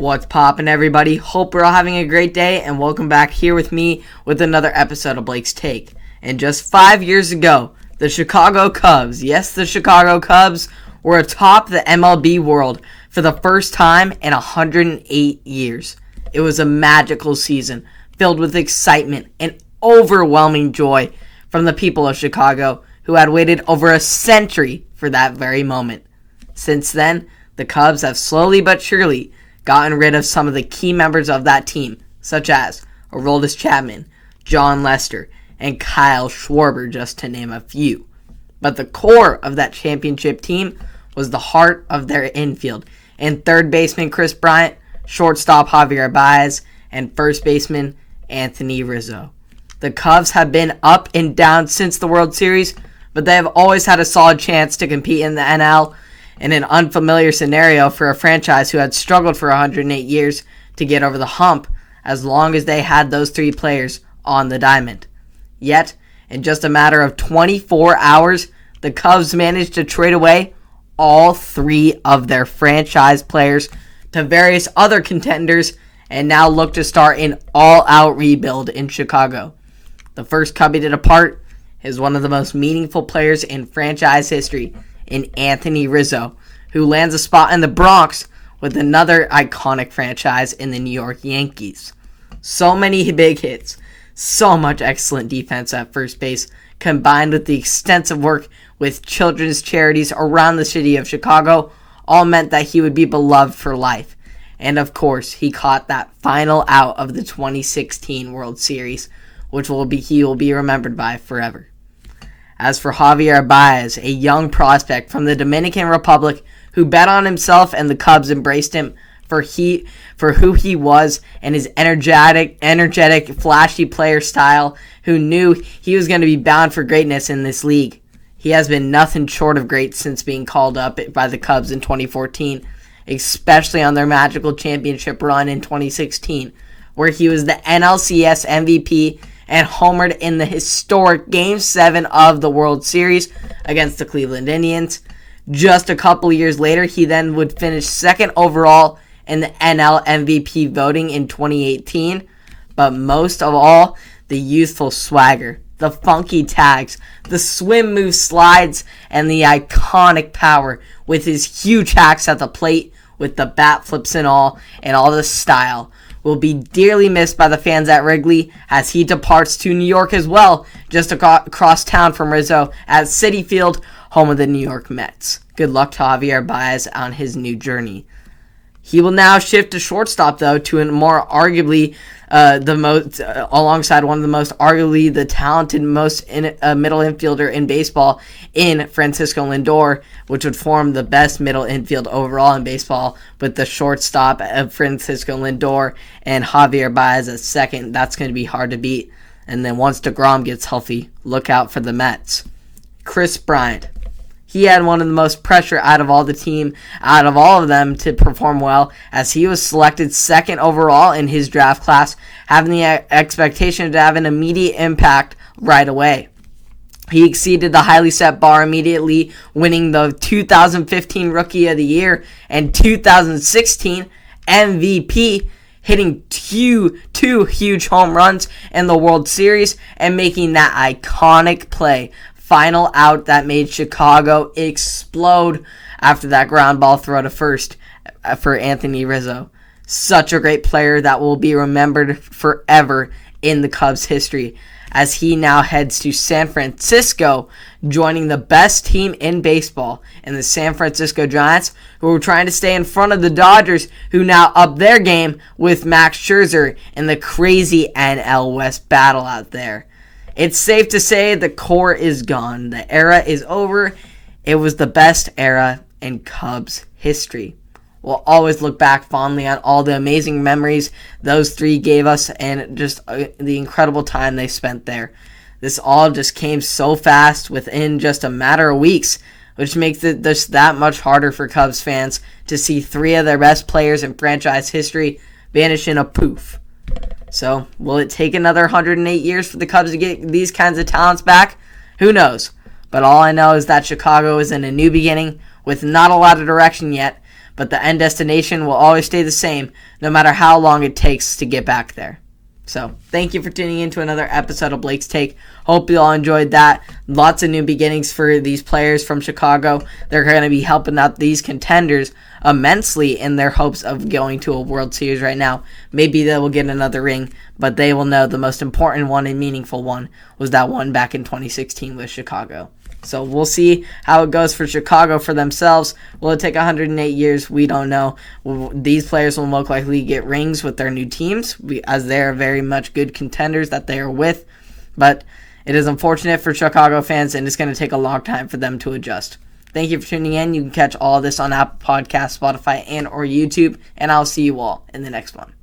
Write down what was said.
What's poppin', everybody? Hope we're all having a great day, and welcome back here with me with another episode of Blake's Take. And just five years ago, the Chicago Cubs, yes, the Chicago Cubs, were atop the MLB world for the first time in 108 years. It was a magical season filled with excitement and overwhelming joy from the people of Chicago who had waited over a century for that very moment. Since then, the Cubs have slowly but surely gotten rid of some of the key members of that team, such as Aroldis Chapman, Jon Lester, and Kyle Schwarber, just to name a few. But the core of that championship team was the heart of their infield, and third baseman Kris Bryant, shortstop Javier Baez, and first baseman Anthony Rizzo. The Cubs have been up and down since the World Series, but they have always had a solid chance to compete in the NL in an unfamiliar scenario for a franchise who had struggled for 108 years to get over the hump as long as they had those three players on the diamond. Yet, in just a matter of 24 hours, the Cubs managed to trade away all three of their franchise players to various other contenders and now look to start an all out rebuild in Chicago. The first Cubby to depart is one of the most meaningful players in franchise history in Anthony Rizzo, who lands a spot in the Bronx with another iconic franchise in the New York Yankees. So many big hits, so much excellent defense at first base, combined with the extensive work with children's charities around the city of Chicago, all meant that he would be beloved for life. And of course, he caught that final out of the 2016 World Series, which will be he will be remembered by forever. As for Javier Baez, a young prospect from the Dominican Republic who bet on himself and the Cubs embraced him for he for who he was and his energetic energetic flashy player style who knew he was going to be bound for greatness in this league. He has been nothing short of great since being called up by the Cubs in 2014, especially on their magical championship run in 2016 where he was the NLCS MVP and homered in the historic Game 7 of the World Series against the Cleveland Indians. Just a couple years later, he then would finish second overall in the NL MVP voting in 2018. But most of all, the youthful swagger, the funky tags, the swim move slides, and the iconic power with his huge hacks at the plate with the bat flips and all, and all the style will be dearly missed by the fans at Wrigley as he departs to New York as well, just across town from Rizzo at Citi Field, home of the New York Mets. Good luck to Javier Baez on his new journey. He will now shift to shortstop, though, to a more arguably uh, the most, uh, alongside one of the most arguably the talented most in, uh, middle infielder in baseball in Francisco Lindor, which would form the best middle infield overall in baseball, with the shortstop of Francisco Lindor and Javier Baez at second. That's going to be hard to beat. And then once DeGrom gets healthy, look out for the Mets. Kris Bryant he had one of the most pressure out of all the team, out of all of them to perform well, as he was selected second overall in his draft class, having the expectation to have an immediate impact right away. He exceeded the highly set bar immediately, winning the 2015 Rookie of the Year and 2016 MVP, hitting two, two huge home runs in the World Series and making that iconic play final out that made Chicago explode after that ground ball throw to first uh, for Anthony Rizzo. Such a great player that will be remembered forever in the Cubs' history as he now heads to San Francisco, joining the best team in baseball in the San Francisco Giants, who are trying to stay in front of the Dodgers, who now up their game with Max Scherzer in the crazy NL West battle out there. It's safe to say the core is gone. The era is over. It was the best era in Cubs history. We'll always look back fondly on all the amazing memories those three gave us and just uh, the incredible time they spent there. This all just came so fast within just a matter of weeks, which makes it just that much harder for Cubs fans to see three of their best players in franchise history vanish in a poof. So, will it take another 108 years for the Cubs to get these kinds of talents back? Who knows? But all I know is that Chicago is in a new beginning with not a lot of direction yet, but the end destination will always stay the same, no matter how long it takes to get back there. So, thank you for tuning in to another episode of Blake's Take. Hope you all enjoyed that. Lots of new beginnings for these players from Chicago. They're going to be helping out these contenders immensely in their hopes of going to a World Series right now. Maybe they will get another ring, but they will know the most important one and meaningful one was that one back in 2016 with Chicago. So we'll see how it goes for Chicago for themselves. Will it take 108 years? We don't know. These players will most likely get rings with their new teams, as they are very much good contenders that they are with. But it is unfortunate for Chicago fans, and it's going to take a long time for them to adjust. Thank you for tuning in. You can catch all this on Apple Podcast, Spotify, and or YouTube, and I'll see you all in the next one.